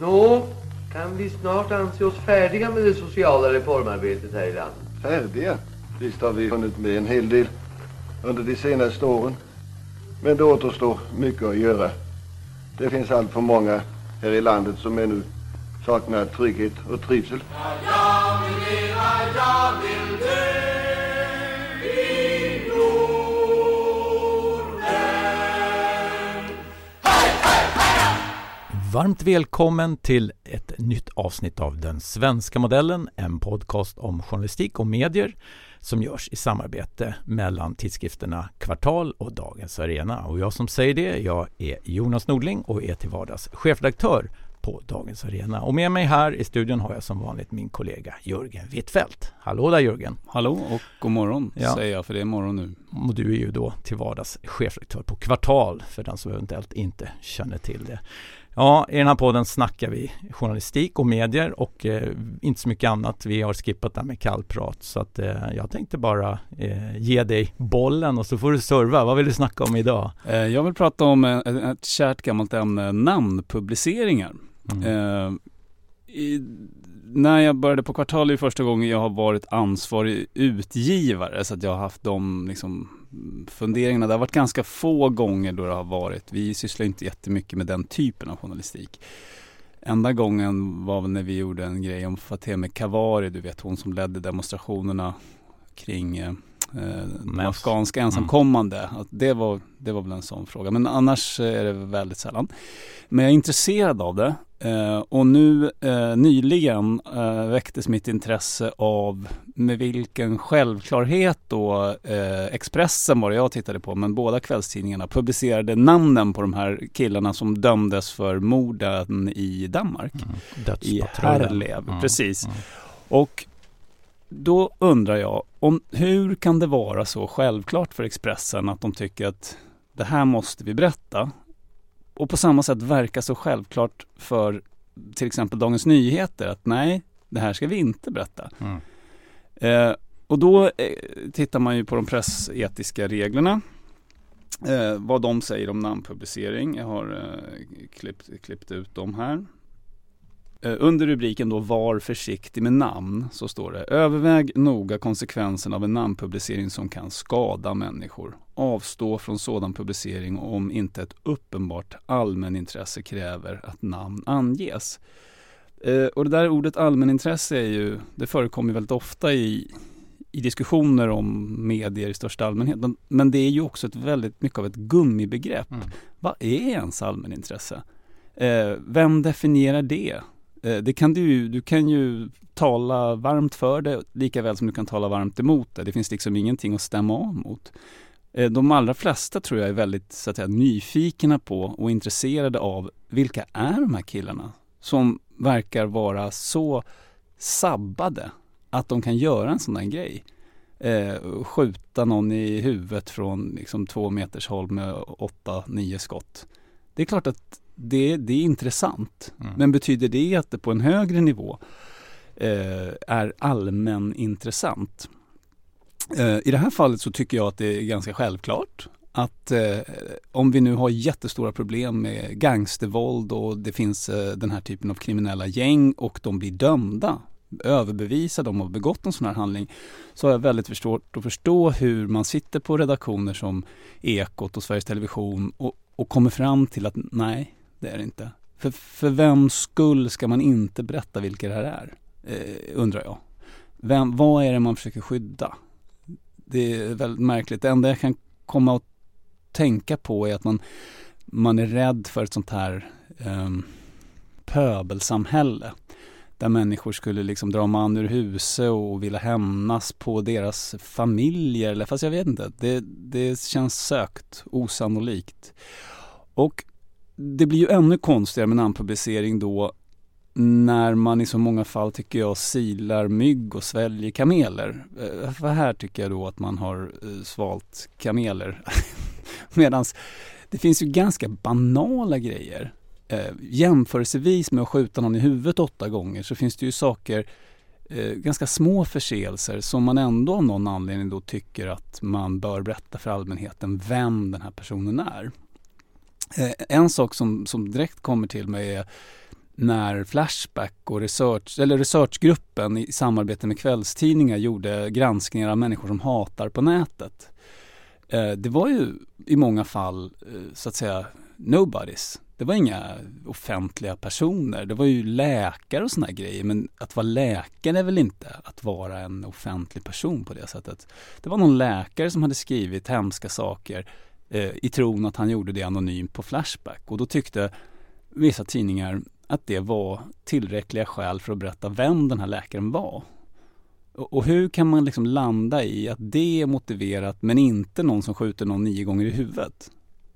Nå, kan vi snart anse oss färdiga med det sociala reformarbetet här i landet? Färdiga? Visst har vi hunnit med en hel del under de senaste åren. Men det återstår mycket att göra. Det finns allt för många här i landet som ännu saknar trygghet och trivsel. Jag vill leva, jag vill Varmt välkommen till ett nytt avsnitt av Den svenska modellen, en podcast om journalistik och medier som görs i samarbete mellan tidskrifterna Kvartal och Dagens Arena. Och jag som säger det, jag är Jonas Nordling och är till vardags chefredaktör på Dagens Arena. Och med mig här i studion har jag som vanligt min kollega Jörgen Wittfeldt. Hallå där Jörgen! Hallå och god morgon Ja. säger jag för det är morgon nu. Och du är ju då till vardags chefredaktör på Kvartal för den som eventuellt inte känner till det. Ja, i den här podden snackar vi journalistik och medier och eh, inte så mycket annat. Vi har skippat det här med kallprat så att eh, jag tänkte bara eh, ge dig bollen och så får du serva. Vad vill du snacka om idag? Eh, Jag vill prata om eh, ett, kärt gammalt ämne, namnpubliceringar. Mm. Eh, i, när jag började på Kvartal är första gången jag har varit ansvarig utgivare så att jag har haft de liksom, funderingarna. Det har varit ganska få gånger då det har varit, vi sysslar inte jättemycket med den typen av journalistik. Enda gången var när vi gjorde en grej om Fateme Kavari, du vet hon som ledde demonstrationerna kring eh, de afghanska ensamkommande. Att det, var, det var väl en sån fråga. Men annars är det väldigt sällan. Men jag är intresserad av det. Eh, och nu eh, nyligen eh, väcktes mitt intresse av med vilken självklarhet då Expressen var det jag tittade på, men båda kvällstidningarna publicerade namnen på de här killarna som dömdes för morden i Danmark. Mm. I. Härlev, Mm, precis. mm. Och då undrar jag, om, hur kan det vara så självklart för Expressen att de tycker att det här måste vi berätta? Och på samma sätt verka så självklart för till exempel Dagens Nyheter att nej, det här ska vi inte berätta. Mm. Eh, och då eh, tittar man ju på de pressetiska reglerna. Eh, vad de säger om namnpublicering. Jag har eh, klippt, klippt ut dem här. Eh, under rubriken då Var försiktig med namn så står det Överväg noga konsekvenserna av en namnpublicering som kan skada människor. Avstå från sådan publicering om inte ett uppenbart allmänintresse kräver att namn anges. Eh, och det där ordet allmänintresse är ju, det förekommer väldigt ofta i, i diskussioner om medier i största allmänhet. Men, men det är ju också ett väldigt mycket av ett gummibegrepp. Mm. Vad är ens allmänintresse? Eh, vem definierar det? Eh, det kan du, du kan ju tala varmt för det lika väl som du kan tala varmt emot det. Det finns liksom ingenting att stämma av mot. Eh, de allra flesta tror jag är väldigt så att säga, nyfikna på och intresserade av vilka är de här killarna som verkar vara så sabbade att de kan göra en sån där grej. Eh, skjuta någon i huvudet från liksom två meters håll med åtta, nio skott. Det är klart att det, det är intressant. Mm. Men betyder det att det på en högre nivå eh, är allmänintressant? Eh, I det här fallet så tycker jag att det är ganska självklart att eh, om vi nu har jättestora problem med gangstervåld och det finns eh, den här typen av kriminella gäng och de blir dömda, överbevisade om att ha begått en sån här handling, så har jag väldigt svårt att förstå hur man sitter på redaktioner som Ekot och Sveriges Television och, och kommer fram till att nej, det är det inte. För, för vem skull ska man inte berätta vilka det här är? Eh, undrar jag. Vem, vad är det man försöker skydda? Det är väldigt märkligt. Det enda jag kan komma att tänka på är att man, man är rädd för ett sånt här eh, pöbelsamhälle. Där människor skulle liksom dra man ur huset och vilja hämnas på deras familjer. Eller, fast jag vet inte, det, det känns sökt, osannolikt. Och det blir ju ännu konstigare med namnpublicering då när man i så många fall tycker jag silar mygg och sväljer kameler. Eh, för här tycker jag då att man har eh, svalt kameler. Medan det finns ju ganska banala grejer. Eh, jämförelsevis med att skjuta någon i huvudet åtta gånger så finns det ju saker, eh, ganska små förseelser som man ändå av någon anledning då tycker att man bör berätta för allmänheten vem den här personen är. Eh, en sak som, som direkt kommer till mig är när Flashback och research, eller researchgruppen i samarbete med kvällstidningar gjorde granskningar av människor som hatar på nätet. Eh, det var ju i många fall eh, så att säga nobodies. Det var inga offentliga personer. Det var ju läkare och såna grejer. Men att vara läkare är väl inte att vara en offentlig person på det sättet. Det var någon läkare som hade skrivit hemska saker eh, i tron att han gjorde det anonymt på Flashback. Och då tyckte vissa tidningar att det var tillräckliga skäl för att berätta vem den här läkaren var. Och, och hur kan man liksom landa i att det är motiverat men inte någon som skjuter någon nio gånger i huvudet?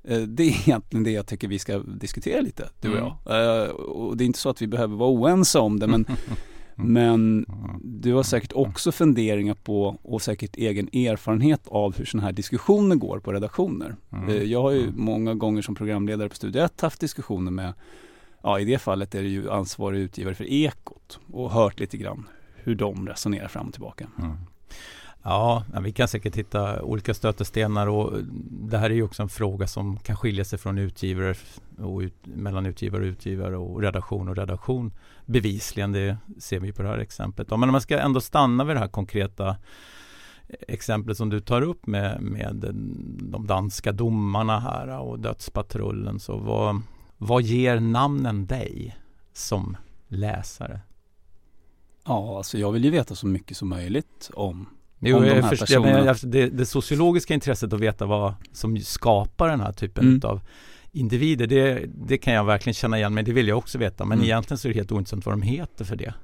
Eh, det är egentligen det jag tycker vi ska diskutera lite, du och jag. Mm. Och det är inte så att vi behöver vara oense om det men Men du har säkert också funderingar på och säkert egen erfarenhet av hur sådana här diskussioner går på redaktioner. Mm. Eh, jag har ju mm. många gånger som programledare på Studio 1 haft diskussioner med, ja i det fallet är det ju ansvarig utgivare för Ekot och hört lite grann hur de resonerar fram och tillbaka. Ja, vi kan säkert hitta olika stötestenar och det här är ju också en fråga som kan skilja sig från utgivare och ut, mellan utgivare och utgivare och redaktion och redaktion. Bevisligen, det ser vi på det här exemplet. Men om man ska ändå stanna vid det här konkreta exemplet som du tar upp med, med de danska domarna här och dödspatrullen. Så vad, vad ger namnen dig som läsare? Ja, alltså jag vill ju veta så mycket som möjligt om Jo, om de här först, personerna. Men det, det, sociologiska intresset att veta vad som skapar den här typen mm. av individer, det, det kan jag verkligen känna igen mig, det vill jag också veta. Men mm. egentligen så är det helt ointressant vad de heter för det.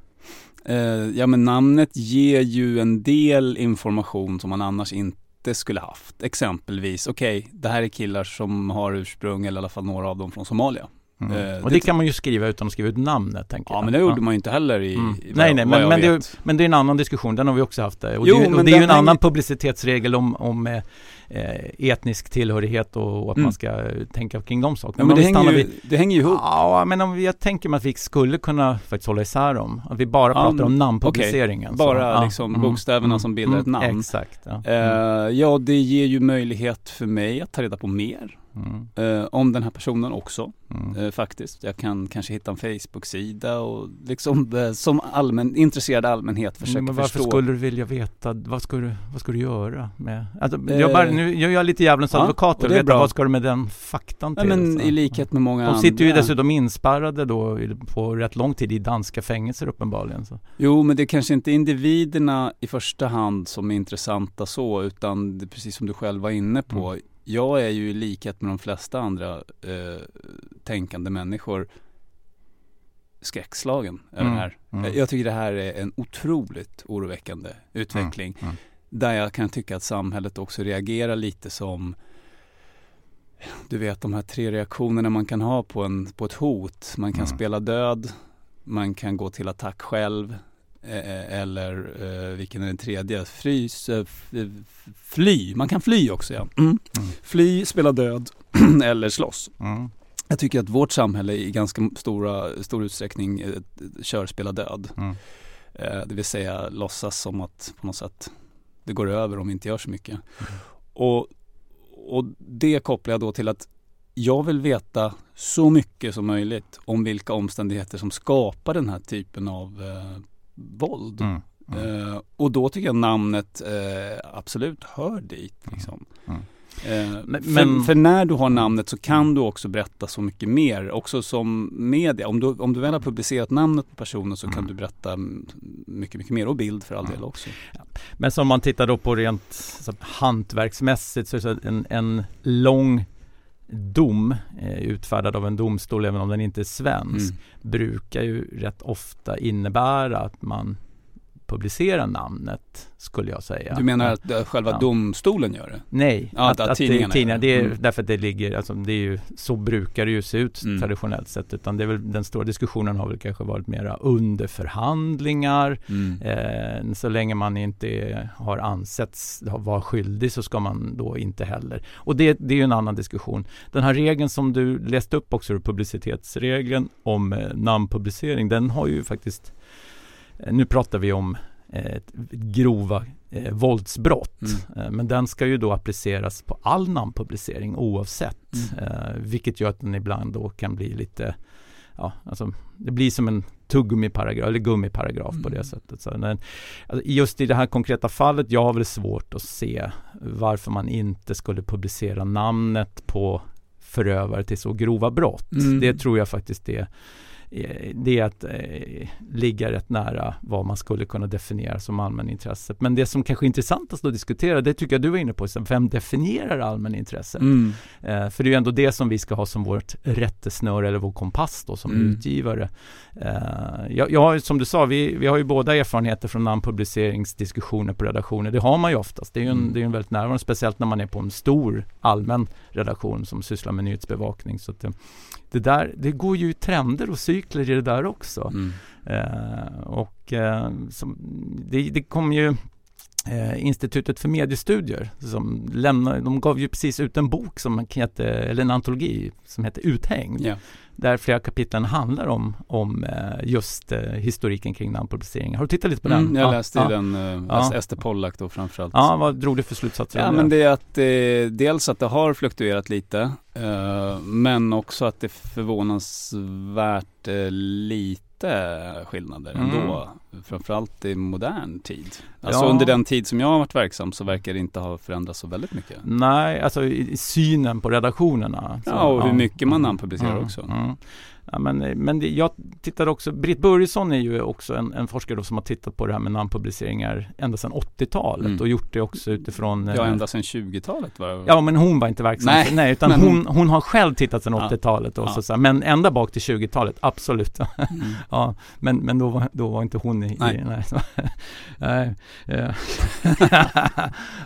Uh, ja men namnet ger ju en del information som man annars inte skulle haft. Exempelvis, okej, okay, det här är killar som har ursprung, eller i alla fall några av dem från Somalia. Mm. Uh, och det, kan man ju skriva utan att skriva ut namnet tänker ja, jag. men det gjorde ja. man ju inte heller i, mm. i Nej, nej, men, men, det, men det är en annan diskussion, den har vi också haft där. Och jo, det, och det är ju en annan publicitetsregel om, om eh, eh, etnisk tillhörighet och, och att mm. man ska tänka kring de sakerna. Ja, men, men det, hänger ju, vi, det hänger ju ihop. Ja, men om vi, jag tänker mig att vi skulle kunna faktiskt hålla isär dem. Att vi bara pratar om namnpubliceringen. Okay. Bara så. liksom ja. bokstäverna mm. som bildar ett namn. Exakt. Ja. Uh, ja, det ger ju möjlighet för mig att ta reda på mer. Mm. Uh, om den här personen också mm. uh, faktiskt. Jag kan kanske hitta en Facebook-sida och liksom uh, som allmän, intresserad allmänhet försöka Men varför förstå. skulle du vilja veta, vad ska du, vad ska du göra med, alltså, jag bara, nu gör jag lite djävulens ja, advokat och veta bra. vad ska du med den faktan till? Men så. i likhet med många andra. De sitter ju dessutom inspärrade då på rätt lång tid i danska fängelser uppenbarligen. Så. Jo, men det är kanske inte individerna i första hand som är intressanta så, utan det, precis som du själv var inne på. Mm jag är ju i likhet med de flesta andra eh, tänkande människor skräckslagen över mm, det här. Mm. Jag tycker det här är en otroligt oroväckande utveckling. Mm, mm, där jag kan tycka att samhället också reagerar lite som du vet de här tre reaktionerna man kan ha på, en, på ett hot. Man kan mm. spela död, man kan gå till attack själv Eh, eller eh, vilken är den tredje? Frys, eh, fly, man kan fly också ja. Mm. Mm. Fly, spela död eller slåss. Mm. Jag tycker att vårt samhälle i ganska stora, stor utsträckning eh, kör spela död. Mm. Eh, det vill säga låtsas som att på något sätt det går över om vi inte gör så mycket. Mm. Och, och det kopplar jag då till att jag vill veta så mycket som möjligt om vilka omständigheter som skapar den här typen av eh, våld. Mm. Mm. Uh, och då tycker jag namnet uh, absolut hör dit. Liksom. Mm. Uh, men, för, för, när du har namnet så kan du också berätta så mycket mer. Också som media. Om du, om du väl har publicerat namnet på personen så kan mm. du berätta mycket, mycket mer. Och bild för all del också. Ja. Men som man tittar då på rent så, hantverksmässigt så är det en, en lång dom eh, utfärdad av en domstol, även om den inte är svensk, mm. brukar ju rätt ofta innebära att man publicera namnet skulle jag säga. Du menar att äh, själva ja. domstolen gör det? Nej, ja, att, att, att tidningarna, tidningar, det är mm. därför att det ligger, alltså det är ju, så brukar det ju se ut mm. traditionellt sett. Utan det är väl, den stora diskussionen har väl kanske varit mera under förhandlingar. Mm. Eh, så länge man inte har ansetts vara skyldig så ska man då inte heller. Och det, det är ju en annan diskussion. Den här regeln som du läste upp också, publicitetsregeln om eh, namnpublicering, den har ju faktiskt Eh, nu pratar vi om eh, grova eh, våldsbrott. Mm. Eh, men den ska ju då appliceras på all namnpublicering oavsett. Mm. Eh, vilket gör att den ibland då kan bli lite ja, alltså, det blir som en tuggummiparagraf eller gummiparagraf mm. på det mm. sättet. Så, men, alltså, just i det här konkreta fallet, jag har väl svårt att se varför man inte skulle publicera namnet på förövare till så grova brott. Mm. Det tror jag faktiskt är Eh, det är att eh, ligga rätt nära vad man skulle kunna definiera som allmänintresset. Men det som kanske är intressantast att diskutera, det tycker jag du var inne på, vem definierar allmänintresset? Mm. Eh, för det är ju ändå det som vi ska ha som vårt rättesnöre eller vår kompass då som mm. utgivare. Eh, jag, jag, som du sa, vi, vi har ju båda erfarenheter från namnpubliceringsdiskussioner på redaktioner. Det har man ju oftast. Det är ju en, mm. det är en väldigt närvarande, speciellt när man är på en stor allmän redaktion som sysslar med nyhetsbevakning. Så att, det där, det går ju trender och cykler i det där också. Mm. Eh, och eh, som, det, det kom ju eh, Institutet för mediestudier som lämnade, de gav ju precis ut en bok som heter, eller en antologi som heter Uthängd. Yeah där flera kapitlen handlar om, om eh, just eh, historiken kring namnpubliceringar. Har du tittat lite på den? Mm, jag läste ja, den, eh, ja. Ester Pollack då framförallt. Ja, vad drog du för slutsatser? Ja, men det är att eh, dels att det har fluktuerat lite, men också att det är förvånansvärt lite lite skillnader mm. ändå. Framförallt i modern tid. Alltså ja. under den tid som jag har varit verksam så verkar det inte ha förändrats så väldigt mycket. Nej, alltså i synen på redaktionerna. Så, ja, och hur mycket man namnpublicerar mm. också. Mm. Ja, men, men det, jag tittade också, Britt Börjesson är ju också en, en forskare som har tittat på det här med namnpubliceringar ända sedan 80-talet mm. och gjort det också utifrån Ja, eh, ända sedan 20-talet var Ja, men hon var inte verksam, nej, nej utan men hon, hon har själv tittat sedan 80-talet och ja. så, men ända bak till 20-talet, absolut. Mm. ja, men, men då, var, då var inte hon i, nej. I, nej, nej eh.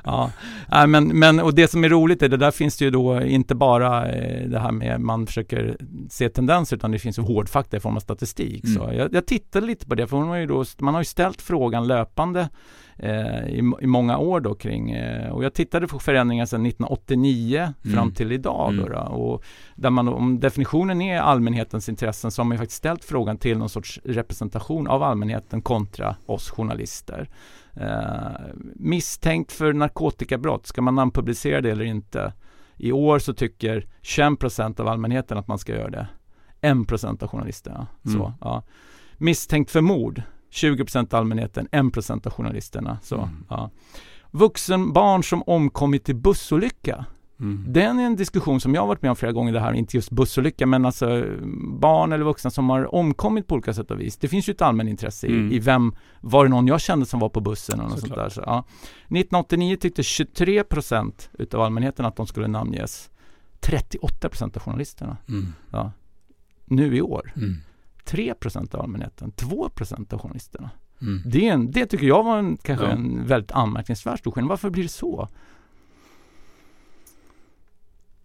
ja, men, men och det som är roligt är det där finns det ju då inte bara eh, det här med man försöker se tendenser utan utan det finns ju hårdfakta i form av statistik. Mm. Så jag, jag tittade lite på det, för har då, man har ju ställt frågan löpande eh, i, i, många år då kring, eh, och jag tittade på förändringar sedan 1989 mm. fram till idag mm. då, då, och där man, om definitionen är allmänhetens intressen så har man ju faktiskt ställt frågan till någon sorts representation av allmänheten kontra oss journalister. Eh, misstänkt för narkotikabrott, ska man namnpublicera det eller inte? I år så tycker 21% av allmänheten att man ska göra det. 1% av journalisterna. Mm. Så, ja. Misstänkt för mord, 20% av allmänheten, 1% av journalisterna. Så, mm. ja. Vuxenbarn som omkommit i bussolycka. Mm. Den är en diskussion som jag har varit med om flera gånger, det här, inte just bussolycka, men alltså barn eller vuxna som har omkommit på olika sätt och vis. Det finns ju ett allmänintresse mm. i, i vem, var det någon jag kände som var på bussen eller något sånt där. Så, ja. 1989 tyckte 23% utav allmänheten att de skulle namnges. 38% av journalisterna. Mm. Ja nu i år. Mm. 3 av allmänheten, 2% av journalisterna. Mm. Det, en, det tycker jag var en, kanske ja. en väldigt anmärkningsvärd stor skillnad. Varför blir det så?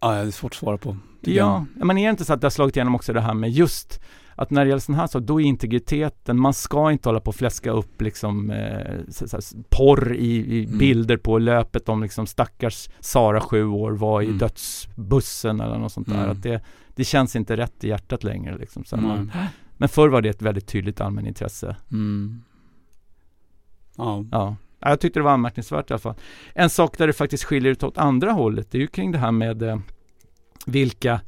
Ja, det är svårt att svara på. Ja, men är det inte så att det har slagit igenom också det här med just att när det gäller sån här sak, då är integriteten, man ska inte hålla på och fläska upp liksom eh, så, så, porr i, i mm. bilder på löpet om liksom stackars Sara sju år var i mm. dödsbussen eller något sånt där. Mm. Att det, det känns inte rätt i hjärtat längre liksom. Så man, men förr var det ett väldigt tydligt allmänintresse. Mm. Ja. ja. Jag tyckte det var anmärkningsvärt i alla fall. En sak där det faktiskt skiljer ut åt andra hållet, det är ju kring det här med eh, vilka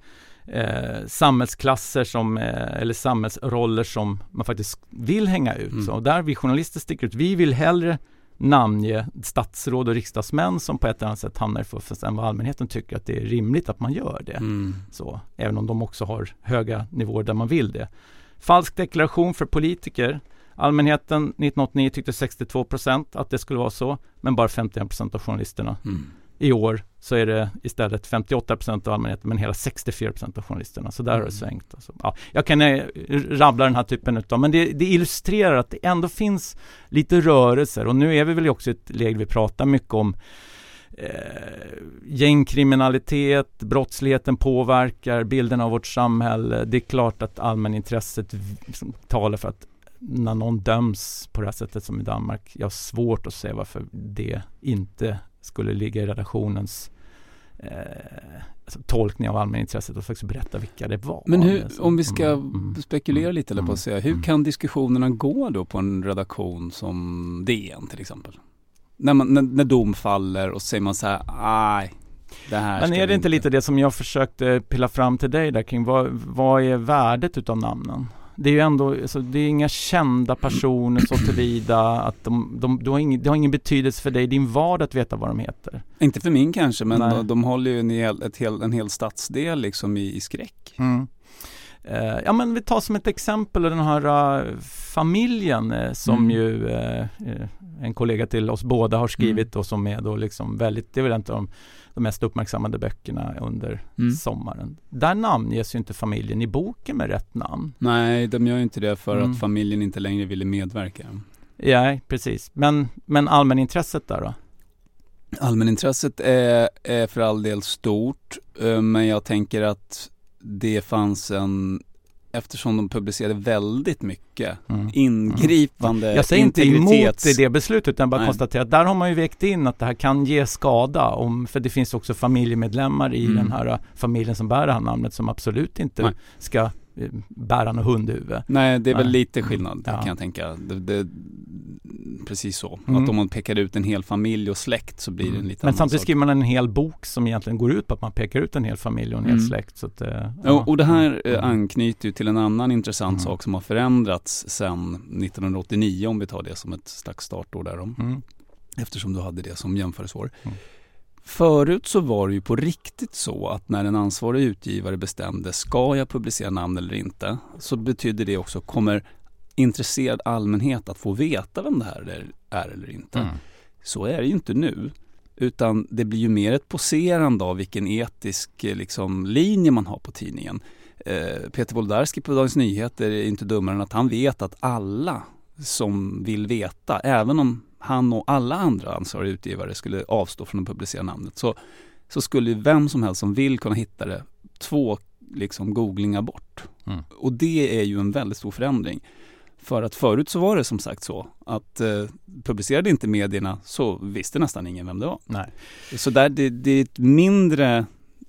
eh, samhällsklasser som, eh, eller samhällsroller som man faktiskt vill hänga ut. Mm. Så där vi journalister sticker ut. Vi vill hellre namnge statsråd och riksdagsmän som på ett eller annat sätt hamnar i fokus än vad allmänheten tycker att det är rimligt att man gör det. Mm. Så, även om de också har höga nivåer där man vill det. Falsk deklaration för politiker. Allmänheten 1989 tyckte 62% att det skulle vara så, men bara 51% av journalisterna. Mm. I år så är det istället 58% av allmänheten men hela 64% av journalisterna. Så där mm. har det mm. svängt. Alltså. Ja, jag kan eh, rabbla den här typen utav, men det, det, illustrerar att det ändå finns lite rörelser och nu är vi väl också i ett läge vi pratar mycket om eh, gängkriminalitet, brottsligheten påverkar bilden av vårt samhälle. Det är klart att allmänintresset liksom talar för att när någon döms på det här sättet som i Danmark, jag har svårt att se varför det inte skulle ligga i redaktionens eh, alltså, tolkning av allmänintresset och faktiskt berätta vilka det var. Men hur, alltså, om vi ska mm, mm spekulera mm, lite eller på att mm, säga, hur mm. kan diskussionerna gå då på en redaktion som DN till exempel? När, man, när, när dom faller och säger man så här, nej, det här Men är det inte lite det som jag försökte pilla fram till dig där kring vad, vad är värdet utav namnen? Det är ju ändå, alltså, det är inga kända personer så tillvida att de, de, de har ingen, det har ingen betydelse för dig din vardag att veta vad de heter. Inte för min kanske, men de, de håller ju en hel, ett hel, en hel stadsdel liksom i, i skräck. Mm. Eh, ja men vi tar som ett exempel den här eh, familjen eh, som Mm. ju eh, en kollega till oss båda har skrivit och som är då liksom väldigt, det är väl inte de, de mest uppmärksammade böckerna under Mm. sommaren. Där namnges ju inte familjen i boken med rätt namn. Nej, de gör ju inte det för Mm. att familjen inte längre ville medverka. Ja, precis. Men, men allmänintresset där då? Allmänintresset är, är för all del stort, eh, men jag tänker att det fanns en, eftersom de publicerade väldigt mycket Mm. ingripande Jag säger inte emot i det beslutet utan bara konstaterar att där har man ju vägt in att det här kan ge skada om, för det finns också familjemedlemmar i Mm. den här äh, familjen som bär det här namnet som absolut inte Nej. ska bära något hundhuvud. Nej, det är väl Nej. lite skillnad Ja. kan jag tänka. Det, det, precis så. Mm. Att om man pekar ut en hel familj och släkt så blir det en lite Men annan samtidigt sak. skriver man en hel bok som egentligen går ut på att man pekar ut en hel familj och en hel Mm. släkt. Så att, eh, ja. Och, och det här eh, Mm. anknyter ju till en annan intressant Mm. sak som har förändrats sedan 1989 om vi tar det som ett slags startår där. Mm. Eftersom du hade det som jämförelseår. Mm. Förut så var det ju på riktigt så att när en ansvarig utgivare bestämde ska jag publicera namn eller inte så betydde det också kommer intresserad allmänhet att få veta vem det här är, är eller inte. Mm. Så är det ju inte nu. Utan det blir ju mer ett poserande av vilken etisk eh, liksom, linje man har på tidningen. Eh, Peter Wolodarski på Dagens Nyheter är inte dummare än att han vet att alla som vill veta, även om han och alla andra ansvariga utgivare skulle avstå från att publicera namnet, så, så skulle vem som helst som vill kunna hitta det två liksom googlingar bort. Mm. Och det är ju en väldigt stor förändring. För att förut så var det som sagt så att eh, publicerade inte medierna så visste nästan ingen vem det var. Nej. Så där, det, det är ett mindre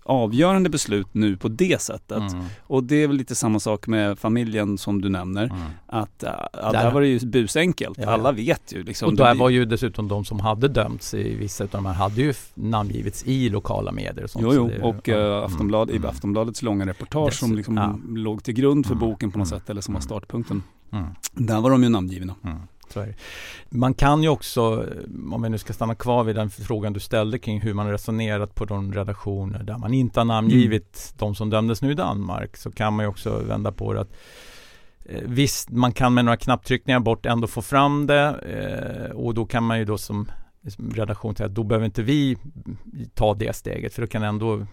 avgörande beslut nu på det sättet. Mm. Och det är väl lite samma sak med familjen som du nämner. Mm. Att äh, ja, Där- där var det ju busenkelt. Ja, ja. Alla vet ju liksom. Och där var ju dessutom de som hade dömts i vissa av de här hade ju namngivits i lokala medier och sånt. Jo, så jo. det- och ja. eh, Aftonblad, Mm. i Aftonbladets långa reportage som liksom låg till grund för Mm. boken på något Mm. sätt, eller som var Mm. startpunkten. Mm. Där var de ju namngivna. Mm, är det. Man kan ju också, om vi nu ska stanna kvar vid den frågan du ställde kring hur man resonerat på de redaktioner där man inte har namngivit de som dömdes nu i Danmark, så kan man ju också vända på det att eh, Visst, man kan med några knapptryckningar bort ändå få fram det eh, och då kan man ju då som redaktion säga att då behöver inte vi ta det steget för då kan ändå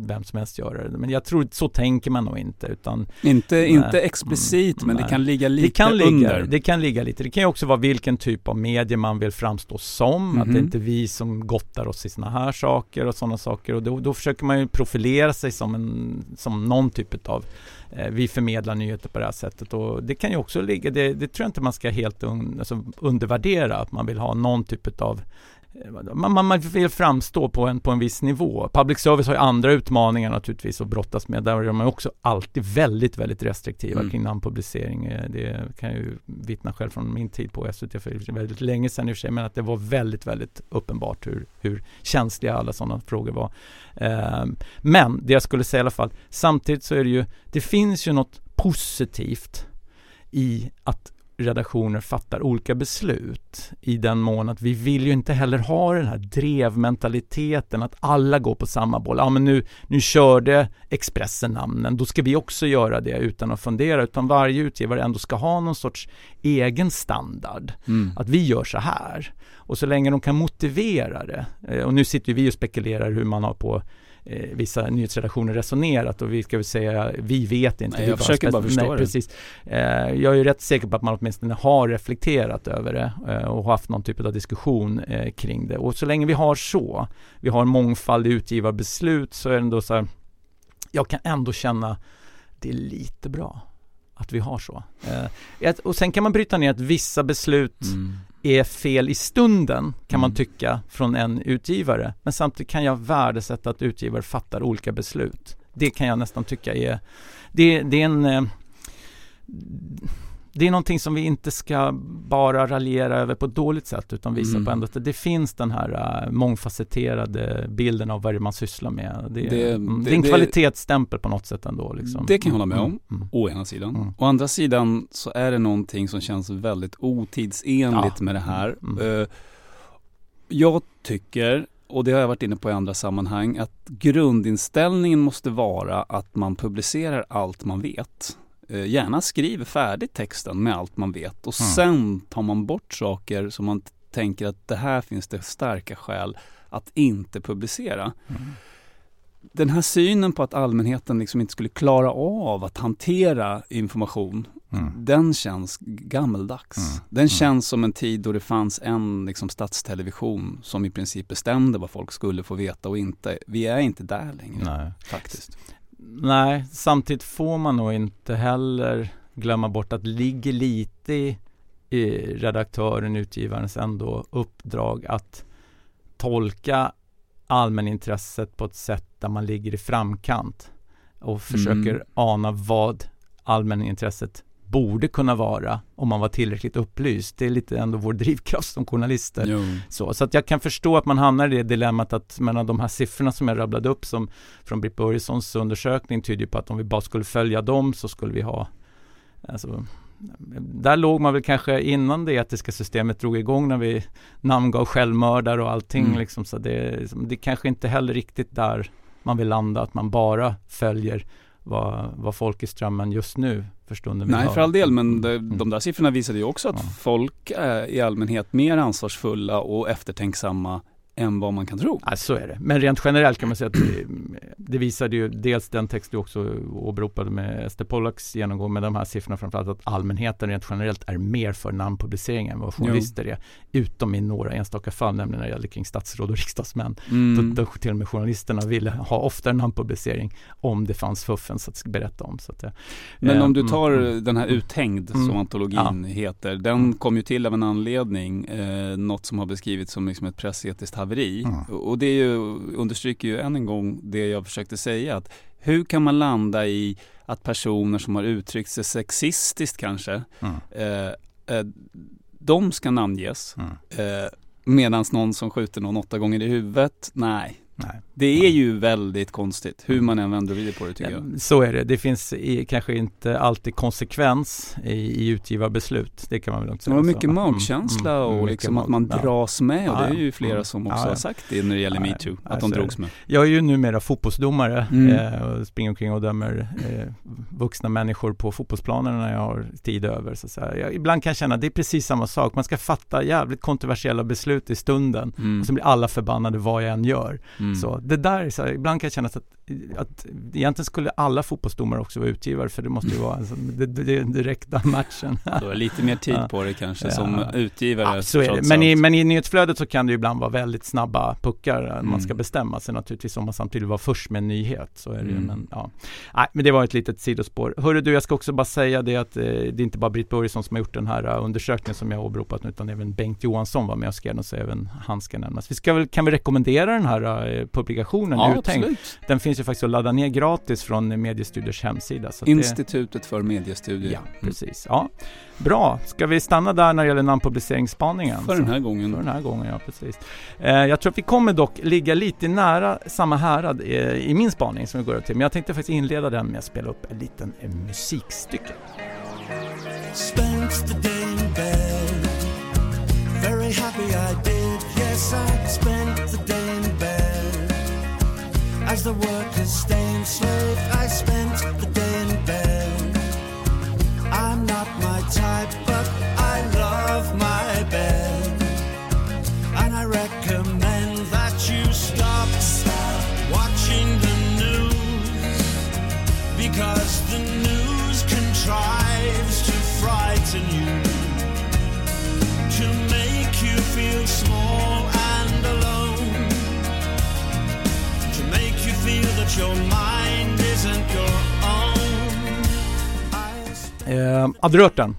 vem som helst göra det. Men jag tror så tänker man nog inte utan Inte, Nej. inte explicit, Mm, men nej. det kan ligga lite det kan ligga, under. Det kan ligga lite. Det kan ju också vara vilken typ av medie man vill framstå som. Att det Mhm. är inte vi som gottar oss i såna här saker och sådana saker. Och då, då försöker man ju profilera sig som, en, som någon typ av Eh, vi förmedlar nyheter på det här sättet. Och det kan ju också ligga, det, det tror jag inte man ska helt un, alltså undervärdera. Att man vill ha någon typ av man, man, man vill framstå på en, på en viss nivå. Public service har ju andra utmaningar naturligtvis att brottas med. Där är de också alltid väldigt, väldigt restriktiva Mm. kring namnpublicering. Eh, Det kan jag ju vittna själv från min tid på SVT för väldigt länge sedan i och för sig. Men att det var väldigt, väldigt uppenbart hur, hur känsliga alla sådana frågor var. Eh, Men det jag skulle säga i alla fall, samtidigt så är det ju, det finns ju något positivt i att redaktioner fattar olika beslut i den mån att vi vill ju inte heller ha den här drevmentaliteten att alla går på samma boll. Ja men nu, nu körde Expressen namnen, då ska vi också göra det utan att fundera utan varje utgivare ändå ska ha någon sorts egen standard. Mm. Att vi gör så här. Och så länge de kan motivera det. eh, Och nu sitter vi och spekulerar hur man har på eh, vissa nyhetsredaktioner resonerat och vi ska väl säga, vi vet inte. Nej, jag försöker bara spec- förstå Nej, det. precis. Eh, jag är ju rätt säker på att man åtminstone har reflekterat över det eh, och haft någon typ av diskussion eh, kring det. Och så länge vi har så, vi har en mångfald i utgivarbeslut så är det ändå så här, jag kan ändå känna det är lite bra att vi har så. Eh, och sen kan man bryta ner att vissa beslut Mm. Är fel i stunden kan man Mm. tycka från en utgivare. Men samtidigt kan jag värdesätta att utgivare fattar olika beslut. Det kan jag nästan tycka är, det, det är en, eh, det är någonting som vi inte ska bara raljera över på ett dåligt sätt utan visa Mm. på ändå att det finns den här uh, mångfacetterade bilden av vad det man sysslar med. Det, Det- det- det är en kvalitetsstämpel på något sätt ändå. Liksom. Det kan jag hålla med Mm, om. mm, Å ena sidan. Mm. Å andra sidan så är det någonting som känns väldigt otidsenligt Ja. med det här. Mm. Jag tycker, och det har jag varit inne på i andra sammanhang, att grundinställningen måste vara att man publicerar allt man vet. Eh, Gärna skriver färdigt texten med allt man vet och Mm. sen tar man bort saker som man tänker att det här finns det starka skäl att inte publicera. mm. Den här synen på att allmänheten liksom inte skulle klara av att hantera information, Mm. den känns gammeldags. Mm. Den känns som en tid då det fanns en liksom, statstelevision som i princip bestämde vad folk skulle få veta och inte. Vi är inte där längre Nej. faktiskt. Nej, samtidigt får man nog inte heller glömma bort att det ligger lite i, i redaktören, utgivarens ändå uppdrag att tolka allmänintresset på ett sätt där man ligger i framkant och försöker Mm. ana vad allmänintresset borde kunna vara om man var tillräckligt upplyst. Det är lite ändå vår drivkraft som journalister. Jo. Så, så att jag kan förstå att man hamnar i det dilemmat att mellan de här siffrorna som jag rabblade upp som från Britt Börjessons undersökning tyder på att om vi bara skulle följa dem så skulle vi ha alltså, där låg man väl kanske innan det etiska systemet drog igång när vi namngav självmördare och allting Mm. liksom, så det, det kanske inte heller riktigt där man vill landa, att man bara följer vad, vad folk i strömmen just nu för stunden vill Nej, höra. för all del, men de, Mm. de där siffrorna visade ju också att Ja. folk är i allmänhet mer ansvarsfulla och eftertänksamma än vad man kan tro. Ja, så är det. Men rent generellt kan man säga att det, det visade ju dels den text du också åberopade med Ester Pollaks genomgång med de här siffrorna framförallt att allmänheten rent generellt är mer för namnpublicering än vad journalister är. Utom i några enstaka fall, nämligen när det gäller kring statsråd och riksdagsmän. Mm. Då, då till och med journalisterna ville ha oftare namnpublicering om det fanns fuffens att berätta om. Så att, det- Men eh, om du mm, tar mm. den här Uthängd Mm. som antologin heter, den kom ju till av en anledning, eh, något som har beskrivits som liksom ett pressetiskt haveri. Mm. Och det ju, understryker ju än en gång det jag försökte säga, att hur kan man landa i att personer som har uttryckt sig sexistiskt kanske, Mm. eh, eh, de ska namnges. Mm. Eh, Medan någon som skjuter någon åtta gånger i huvudet, nej. Nej. Det är ju väldigt konstigt, hur man än vänder och vrider på det tycker jag. Ja, Så är det. Det finns i, kanske inte alltid konsekvens i, i utgivarbeslut. Det kan man väl Det säga. var så. mycket Mm, magkänsla mm, och mycket liksom mag- att man dras med och det är ju flera Mm. som också Ja, ja. har sagt det när det gäller metoo, att så de drogs med. Jag är ju numera fotbollsdomare Mm. eh, och springer omkring och dömer eh, vuxna människor på fotbollsplanen när jag har tid över. Så säga. Jag, ibland kan jag känna att det är precis samma sak. Man ska fatta jävligt kontroversiella beslut i stunden Mm. och sen blir alla förbannade vad jag än gör. Mm. Så det där, är så här, ibland kan jag känna att, att egentligen skulle alla fotbollsdomare också vara utgivare för det måste ju vara alltså, den direkta matchen. Du har lite mer tid på det kanske Ja. som utgivare. Ja, så är det. Men i, men i nyhetsflödet så kan det ju ibland vara väldigt snabba puckar mm. man Mm. ska bestämma sig naturligtvis om man samtidigt var först med en nyhet. Så är det ju, Mm. men ja. Nej, men det var ett litet sidospår. Hörru du, jag ska också bara säga det att eh, det är inte bara Britt Börjesson som har gjort den här uh, undersökningen som jag åberopat utan även Bengt Johansson var med och skrev den så även han ska nämnas. Vi ska väl, kan vi rekommendera den här uh, publikationen? Ja, Uttänkt? absolut. Den finns ju faktiskt att ladda ner gratis från Mediestudiers hemsida. Så att det, Institutet för mediestudier. Ja, precis. Ja. Bra, ska vi stanna där när det gäller namnpubliceringsspaningen? För Så- den här gången. för den här gången, ja precis. Eh, jag tror att vi kommer dock ligga lite nära samma härad eh, i min spaning som vi går över till. Men jag tänkte faktiskt inleda den med att spela upp en liten eh, musikstycke. Spent the day in bed. Very happy I did. Yes, I spent As the workers stay enslaved, Eh, hade du hört den?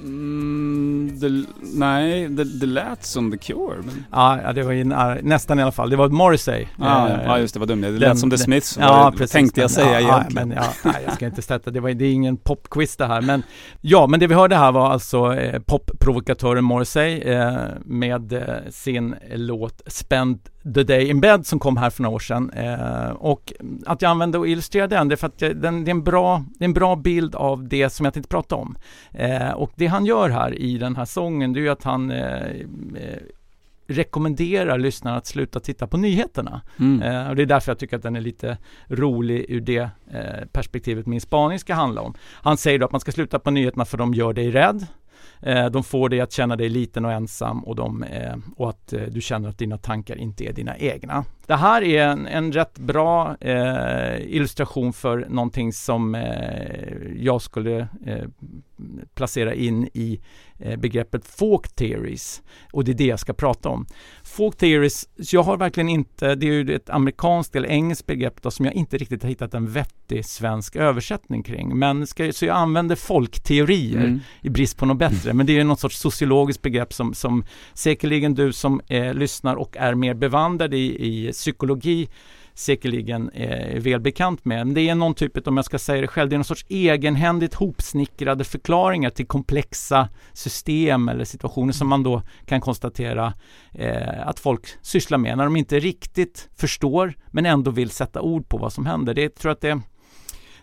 Mm, det, nej, det, det lät som The Cure. Men... Ja, ja, det var ju nä- nästan i alla fall. Det var Morrissey. Ah, Eh, ja, just det, vad dumt. Det den- lät som The den- Smiths. Ja, var det- precis. Tänkte jag Men, säga ja, egentligen. Men, ja, nej, jag ska inte sätta det. Var, det är ingen popquiz det här. Men ja, men det vi hörde här var alltså eh, popprovokatören Morrissey eh, med eh, sin låt Spend the Day in Bed som kom här för några år sedan. Eh, och att jag använde och illustrerade den, det är för att den, det, är en bra, det är en bra bild av det som jag tänkte prata om. Eh, och det han gör här i den här sången, det är ju att han eh, eh, rekommenderar lyssnarna att sluta titta på nyheterna. Mm. Eh, och det är därför jag tycker att den är lite rolig ur det eh, perspektivet min spaning ska handla om. Han säger då att man ska sluta på nyheterna för de gör dig rädd. Eh, de får dig att känna dig liten och ensam och, de, eh, och att eh, du känner att dina tankar inte är dina egna. Det här är en, en rätt bra eh, illustration för någonting som eh, jag skulle eh, placera in i eh, begreppet folk theories. Och det är det jag ska prata om. Folk theories, jag har verkligen inte, det är ju ett amerikanskt eller engelskt begrepp då, som jag inte riktigt har hittat en vettig svensk översättning kring. Men ska, så jag använder folkteorier Mm. i brist på något bättre. Men det är ju något sorts sociologiskt begrepp som, som säkerligen du som eh, lyssnar och är mer bevandrad i, i psykologi säkerligen är är välbekant med. Men det är någon typ, om jag ska säga det själv, det är någon sorts egenhändigt hopsnickrade förklaringar till komplexa system eller situationer som man då kan konstatera eh, att folk sysslar med när de inte riktigt förstår men ändå vill sätta ord på vad som händer. Det jag tror att det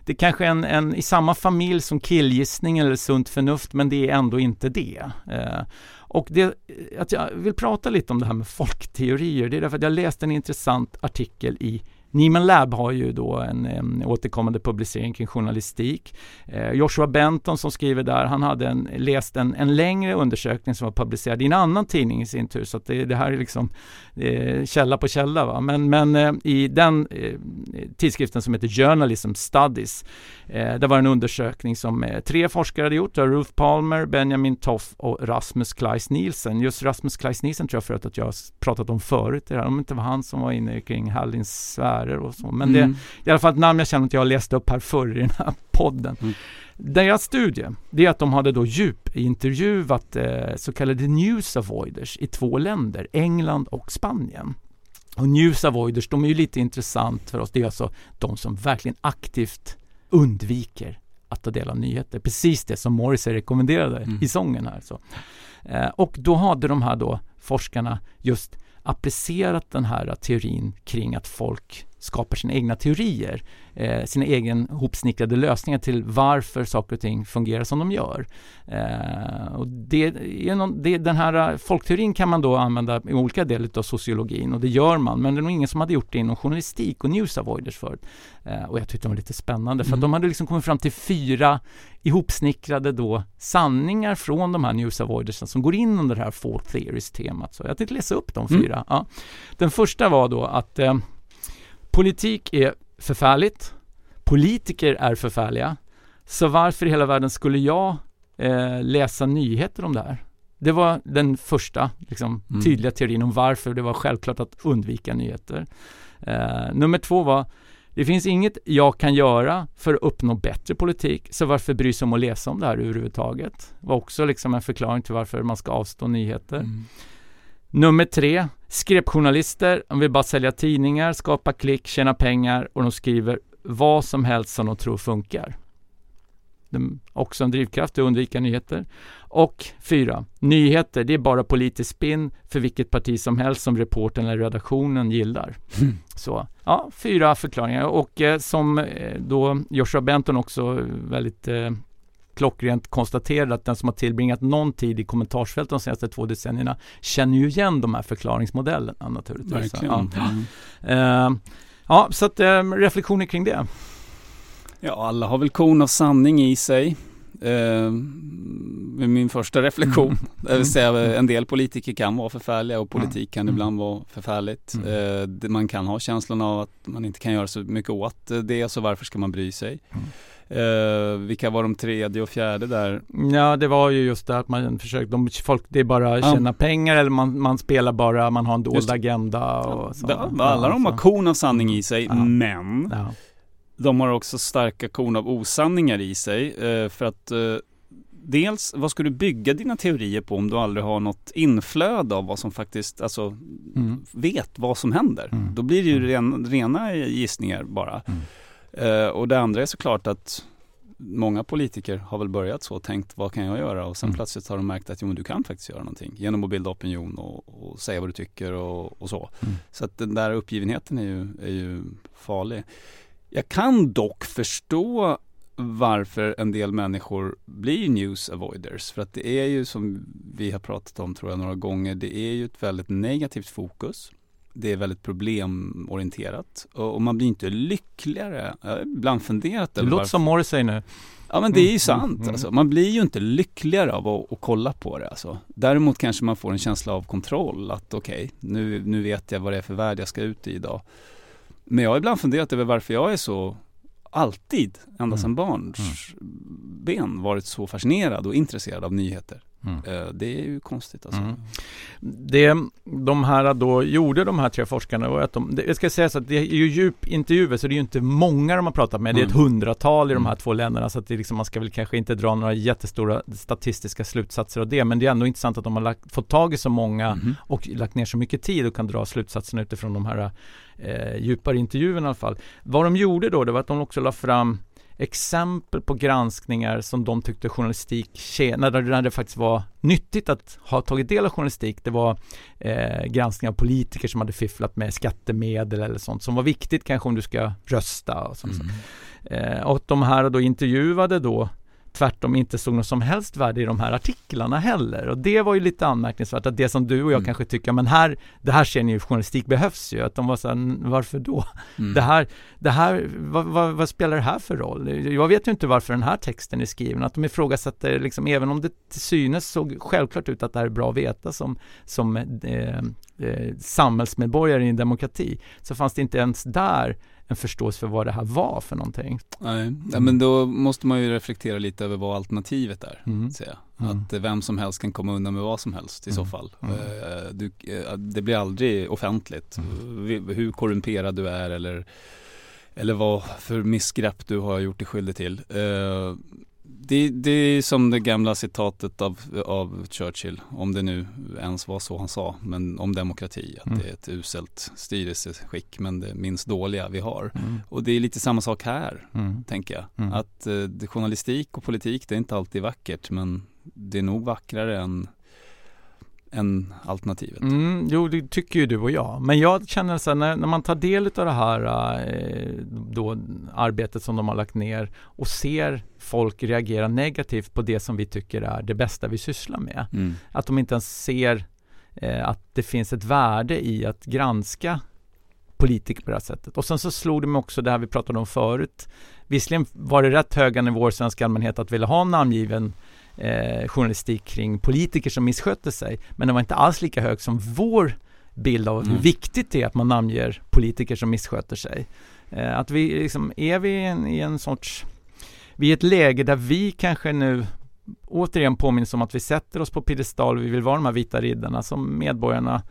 det är kanske är en, en i samma familj som killgissning eller sunt förnuft men det är ändå inte det. Eh, och det, att jag vill prata lite om det här med folkteorier, det är därför att jag läste en intressant artikel i Nieman Lab har ju då en, en återkommande publicering kring journalistik. Eh, Joshua Benton som skriver där, han hade en, läst en, en längre undersökning som var publicerad i en annan tidning i sin tur. Så att det, det här är liksom eh, källa på källa. Va? Men, men eh, i den eh, tidskriften som heter Journalism Studies, eh, där var en undersökning som eh, tre forskare hade gjort. Det var Ruth Palmer, Benjamin Toff och Rasmus Kleis Nielsen. Just Rasmus Kleis Nielsen tror jag förut att jag har pratat om förut. Det här, om det inte var han som var inne kring Hallins sfärer och så. Men det, Mm. i alla fall ett namn jag känner att jag har läst upp här förr i den här podden. Mm. Deras studie, det är att de hade då djupintervjuat eh, så kallade news avoiders i två länder, England och Spanien. Och news avoiders, de är ju lite intressant för oss. Det är alltså de som verkligen aktivt undviker att ta del av nyheter. Precis det som Morrissey rekommenderade Mm. i sången här. Så. Eh, och då hade de här då forskarna just applicerat den här teorin kring att folk skapar sina egna teorier, eh, sina egen hopsnickrade lösningar till varför saker och ting fungerar som de gör. Eh, och det är någon, det, den här eh, folkteorin kan man då använda i olika delar av sociologin och det gör man, men det är nog ingen som hade gjort det inom journalistik och news avoiders förut. Eh, och jag tyckte det var lite spännande för att Mm. de hade liksom kommit fram till fyra ihopsnickrade då sanningar från de här news avoidersen som går in under det här folk theories-temat. Så jag tänkte läsa upp de Mm. fyra. Ja. Den första var då att eh, politik är förfärligt, politiker är förfärliga, så varför i hela världen skulle jag eh, läsa nyheter om det här? Det var den första liksom, Mm. tydliga teorin om varför det var självklart att undvika nyheter. Eh, nummer två var det finns inget jag kan göra för att uppnå bättre politik, så varför bry sig om att läsa om det här överhuvudtaget? var också liksom en förklaring till varför man ska avstå nyheter. Mm. Nummer tre, skräpjournalister, de vill bara sälja tidningar, skapa klick, tjäna pengar och de skriver vad som helst som de tror funkar. De, också en drivkraft att undvika nyheter. Och fyra, nyheter, det är bara politisk spinn för vilket parti som helst som reportern eller redaktionen gillar. Mm. Så, ja, fyra förklaringar och eh, som eh, då Joshua Benton också väldigt eh, klockrent konstaterade att den som har tillbringat någon tid i kommentarsfältet de senaste två decennierna känner ju igen de här förklaringsmodellerna naturligtvis. Ja. Mm. Eh, ja, så att eh, reflektioner kring det. Ja, alla har väl korn av sanning i sig. Eh, min första reflektion. Mm. Det vill säga en del politiker kan vara förfärliga och politik kan Mm. ibland vara förfärligt. Mm. Eh, det- man kan ha känslan av att man inte kan göra så mycket åt det, så varför ska man bry sig? Mm. Eh, vilka var de tredje och fjärde där? Ja, det var ju just det att man försökte, de, folk, det är bara Ja. tjäna pengar eller man, man spelar bara, man har en Just dold det. agenda och så. Det- alla de har korn av sanning i sig, Ja. men Ja. de har också starka korn av osanningar i sig. Eh, för att eh, dels, vad ska du bygga dina teorier på om du aldrig har något inflöde av vad som faktiskt, alltså Mm. vet vad som händer. Mm. Då blir det ju ren, rena gissningar bara. Mm. Eh, och det andra är såklart att många politiker har väl börjat så och tänkt vad kan jag göra och sen Mm. plötsligt har de märkt att jo, men du kan faktiskt göra någonting genom att bilda opinion och, och säga vad du tycker och, och så. Mm. Så att den där uppgivenheten är ju, är ju farlig. Jag kan dock förstå varför en del människor blir news avoiders. För att det är ju som vi har pratat om tror jag några gånger, det är ju ett väldigt negativt fokus. Det är väldigt problemorienterat och, man blir inte lyckligare. Jag har ibland funderat Det låter varför- som Morrissey nu. Ja men det är ju Mm, sant. mm, mm. Alltså. Man blir ju inte lyckligare av att, att kolla på det. Alltså. Däremot kanske man får en känsla av kontroll. Att okej, nu, nu vet jag vad det är för värld jag ska ut i idag. Men jag har ibland funderat över varför jag är så, alltid, ända Mm. sedan barns ben, varit så fascinerad och intresserad av nyheter. Mm. Eh, Det är ju konstigt alltså. Mm. Det de här då gjorde, de här tre forskarna, var att de, jag ska säga så att det är ju djupintervjuer, så det är ju inte många de har pratat med. Det är ett Mm. hundratal i de här Mm. två länderna, så att det liksom, man ska väl kanske inte dra några jättestora statistiska slutsatser av det. Men det är ändå intressant att de har lagt, fått tag i så många Mhm. och lagt ner så mycket tid och kan dra slutsatserna utifrån de här eh, djupare intervjuerna i alla fall. Vad de gjorde då, det var att de också la fram exempel på granskningar som de tyckte journalistik tjänade, när det faktiskt var nyttigt att ha tagit del av journalistik. Det var eh, granskningar av politiker som hade fifflat med skattemedel eller sånt som var viktigt kanske om du ska rösta och sånt. Mm. Eh, och de här då intervjuade då tvärtom inte såg något som helst värde i de här artiklarna heller. Och det var ju lite anmärkningsvärt att det som du och jag Mm. kanske tycker, men här, det här ser ni ju, journalistik behövs ju. Att de var så här, "N- varför då? Mm. Det här, det här vad, vad, vad spelar det här för roll? Jag vet ju inte varför den här texten är skriven. Att de ifrågasätter, liksom, även om det till synes såg självklart ut att det här är bra att veta som, som eh, eh, samhällsmedborgare i en demokrati, så fanns det inte ens där en förståelse för vad det här var för någonting. Nej, ja, men då måste man ju reflektera lite över vad alternativet är. Mm. Säga. Mm. Att eh, vem som helst kan komma undan med vad som helst i så Mm. fall. Mm. Eh, Du, eh, det blir aldrig offentligt Mm. Hur korrumperad du är eller, eller vad för missgrepp du har gjort dig skyldig till. Det, det är som det gamla citatet av, av Churchill, om det nu ens var så han sa, men om demokrati, att Mm. det är ett uselt styrelseskick, men det minst dåliga vi har. Mm. Och det är lite samma sak här Mm. tänker jag. Mm. Att eh, journalistik och politik det är inte alltid vackert men det är nog vackrare än, än alternativet. Mm, jo, det tycker ju du och jag. Men jag känner så här, när, när man tar del av det här eh, då, arbetet som de har lagt ner och ser folk reagera negativt på det som vi tycker är det bästa vi sysslar med. Mm. Att de inte ens ser eh, att det finns ett värde i att granska politiker på det här sättet. Och sen så slog det mig också det här vi pratade om förut. Visserligen var det rätt höga nivåer svensk allmänhet att vilja ha namngiven eh, journalistik kring politiker som missköter sig. Men det var inte alls lika hög som vår bild av hur Mm. viktigt det är att man namnger politiker som missköter sig. Eh, att vi liksom, är vi i en, i en sorts, vi är ett läge där vi kanske nu återigen påminns om att vi sätter oss på piedestal, vi vill vara de här vita riddarna som medborgarna,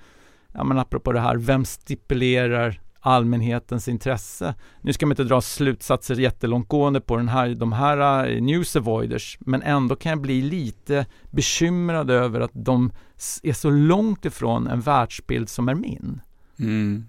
ja men apropå det här, vem stipulerar allmänhetens intresse? Nu ska man inte dra slutsatser jättelångtgående på den här, de här eh, news avoiders, men ändå kan jag bli lite bekymrad över att de är så långt ifrån en världsbild som är min. Mm.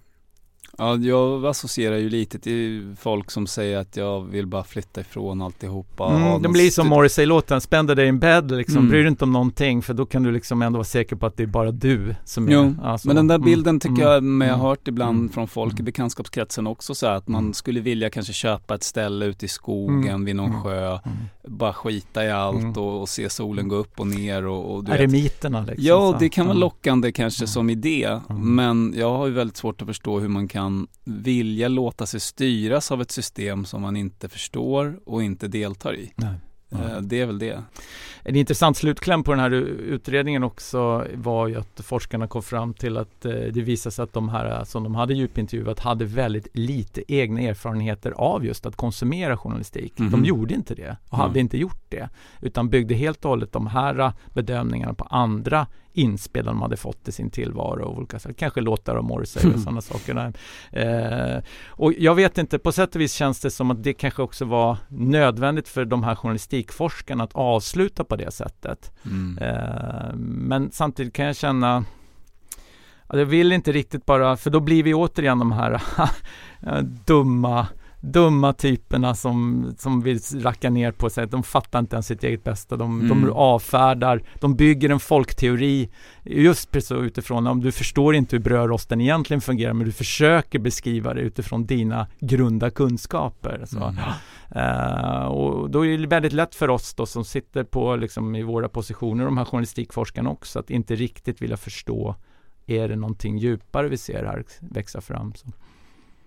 Ja, jag associerar ju lite till folk som säger att jag vill bara flytta ifrån alltihopa. Mm, de någon blir som Morrissey-låten, spend a day in bed liksom, Mm. bry dig inte om någonting för då kan du liksom ändå vara säker på att det är bara du som är Jo, ja, så. men den där Mm, bilden tycker mm, jag mig ha mm, hört ibland mm, från folk i mm. bekantskapskretsen också så här, att man Mm. skulle vilja kanske köpa ett ställe ute i skogen Mm, vid någon mm, sjö, mm. bara skita i allt Mm. och, och se solen gå upp och ner och, och du Eremiterna liksom. Ja, det kan vara Mm. lockande kanske Mm. som idé, Mm. men jag har ju väldigt svårt att förstå hur man kan vilja låta sig styras av ett system som man inte förstår och inte deltar i. Nej. Eh, Det är väl det. En intressant slutkläm på den här utredningen också var ju att forskarna kom fram till att eh, det visade sig att de här som de hade djupintervjuat hade väldigt lite egna erfarenheter av just att konsumera journalistik. De Mhm. gjorde inte det och Mm. hade inte gjort det utan byggde helt och hållet de här bedömningarna på andra inspelad de hade fått i sin tillvaro och olika saker. Kanske låtar av Morrissey och sådana saker. Eh, och jag vet inte, på sätt och vis känns det som att det kanske också var nödvändigt för de här journalistikforskarna att avsluta på det sättet. Mm. Eh, men samtidigt kan jag känna jag vill inte riktigt bara, för då blir vi återigen de här dumma dumma typerna som, som vill racka ner på sig. De fattar inte ens sitt eget bästa. De, mm. de avfärdar, de bygger en folkteori just precis utifrån, om du förstår inte hur brödrosten egentligen fungerar, men du försöker beskriva det utifrån dina grunda kunskaper. Så. Mm. Uh, och då är det väldigt lätt för oss då som sitter på liksom i våra positioner, de här journalistikforskarna också, att inte riktigt vilja förstå, är det någonting djupare vi ser här växa fram? Så.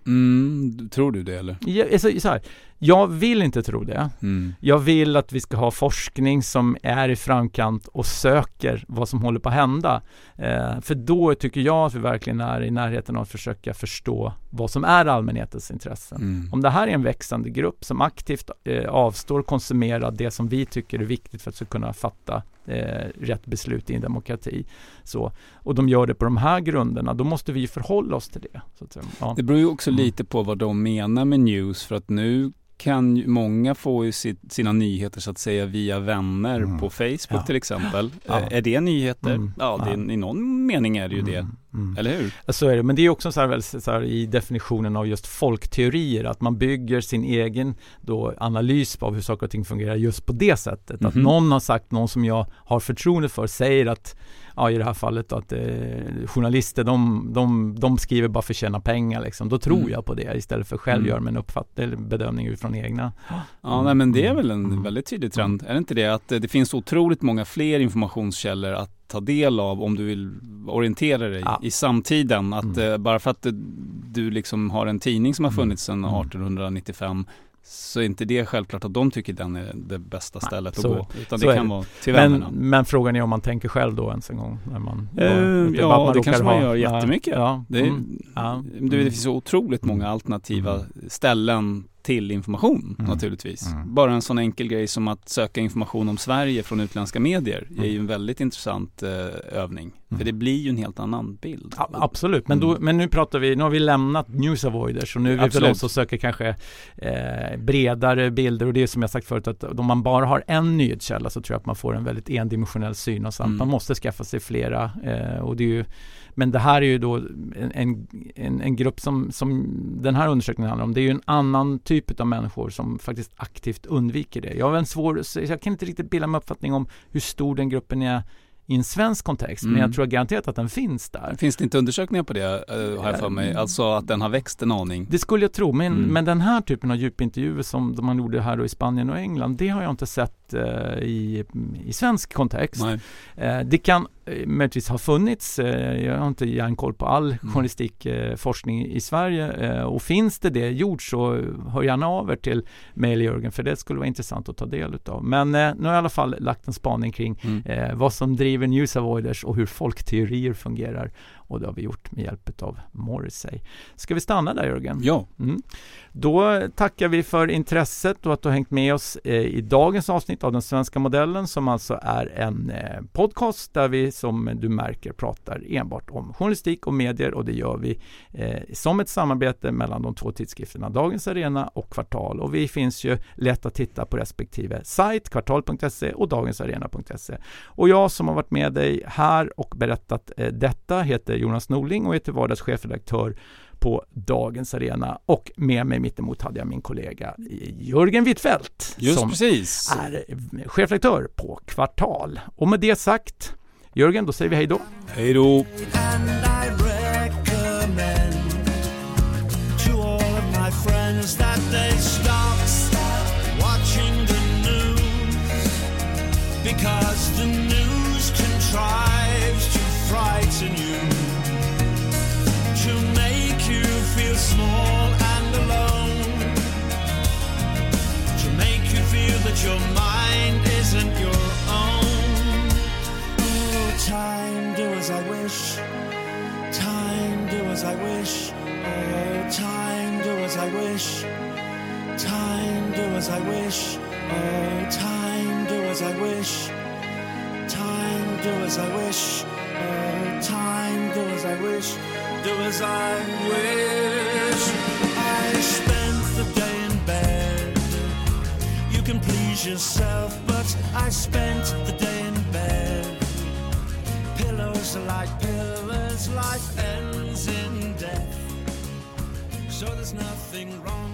Mm, tror du det eller? Ja, alltså, så här, jag vill inte tro det. Mm. Jag vill att vi ska ha forskning som är i framkant och söker vad som håller på att hända. Eh, för då tycker jag att vi verkligen är i närheten av att försöka förstå vad som är allmänhetens intressen. Mm. Om det här är en växande grupp som aktivt eh, avstår konsumera det som vi tycker är viktigt för att ska kunna fatta eh, rätt beslut i en demokrati. Så, och de gör det på de här grunderna, då måste vi förhålla oss till det. Så att, ja. Det beror ju också mm. lite på vad de menar med news, för att nu kan många få sina nyheter så att säga via vänner mm. på Facebook ja. till exempel. Ja. Är det nyheter? Mm. Ja, det, i någon mening är det ju det. Mm. mm. Eller hur? Så är det, men det är också så här, så här, i definitionen av just folkteorier, att man bygger sin egen då, analys av hur saker och ting fungerar just på det sättet. Att mhm. någon har sagt, någon som jag har förtroende för, säger att ja, i det här fallet att eh, journalister de, de, de skriver bara för att tjäna pengar liksom. Då tror mm. jag på det istället för själv mm. en uppfattning, bedömning utifrån egna. Ja, nej, men det är väl en mm. väldigt tydlig trend. Är det inte det att det finns otroligt många fler informationskällor att ta del av om du vill orientera dig ja. i samtiden. Att mm. eh, bara för att du liksom har en tidning som har funnits sedan 1895 så är inte det självklart att de tycker den är det bästa stället Nej, att gå. Utan det kan vara till men, men, frågan är om man tänker själv då ens en gång? När man, uh, ja, man det kanske man gör jättemycket. Ja, det, mm, ja, det, det finns så otroligt många alternativa mm. ställen till information mm. naturligtvis. Mm. Bara en sån enkel grej som att söka information om Sverige från utländska medier mm. är ju en väldigt intressant eh, övning. För mm. det blir ju en helt annan bild. Ja, absolut, men, då, mm. men nu pratar vi, nu har vi lämnat news avoiders och nu är vi för oss som söker kanske eh, bredare bilder och det är som jag sagt förut att om man bara har en nyhetskälla så tror jag att man får en väldigt endimensionell syn och mm. man måste skaffa sig flera eh, och det är ju men det här är ju då en, en, en, grupp som, som den här undersökningen handlar om. Det är ju en annan typ av människor som faktiskt aktivt undviker det. Jag har en svår, jag kan inte riktigt bilda mig uppfattning om hur stor den gruppen är i en svensk kontext, mm. men jag mm. tror garanterat att den finns där. Finns det inte undersökningar på det, uh, har jag för mig? Alltså att den har växt en aning? Det skulle jag tro, men, mm. men den här typen av djupintervjuer som man gjorde här i Spanien och England, det har jag inte sett uh, i, i svensk kontext. Uh, det kan Eh, möjligtvis har funnits. Eh, jag har inte järnkoll på all mm. journalistikforskning i Sverige eh, och finns det det gjort så hör gärna av er till mig Jörgen för det skulle vara intressant att ta del utav. Men nu har jag i alla fall lagt en spaning kring mm. vad som driver news avoiders och hur folkteorier fungerar och det har vi gjort med hjälp av Morrissey. Ska vi stanna där Jörgen? Ja. Mm. Då tackar vi för intresset och att du har hängt med oss eh, i dagens avsnitt av Den svenska modellen som alltså är en eh, podcast där vi som du märker pratar enbart om journalistik och medier och det gör vi eh, som ett samarbete mellan de två tidskrifterna Dagens Arena och Kvartal och vi finns ju lätt att titta på respektive sajt kvartal.se och dagensarena.se och jag som har varit med dig här och berättat detta heter Jonas Norling och är till vardags chefredaktör på Dagens Arena och med mig mittemot hade jag min kollega Jörgen Wittfeldt Just som precis. är chefredaktör på Kvartal. Och med det sagt, Jörgen, då säger vi hej då. Hej då. I wish. Oh, time, do as I wish. Time, do as I wish. Oh, time, do as I wish. Time, do as I wish. Oh, time, do as I wish, do as I wish. I spent the day in bed. You can please yourself, but I spent the day in bed. Pillows are like pillars, life ends in death. So there's nothing wrong.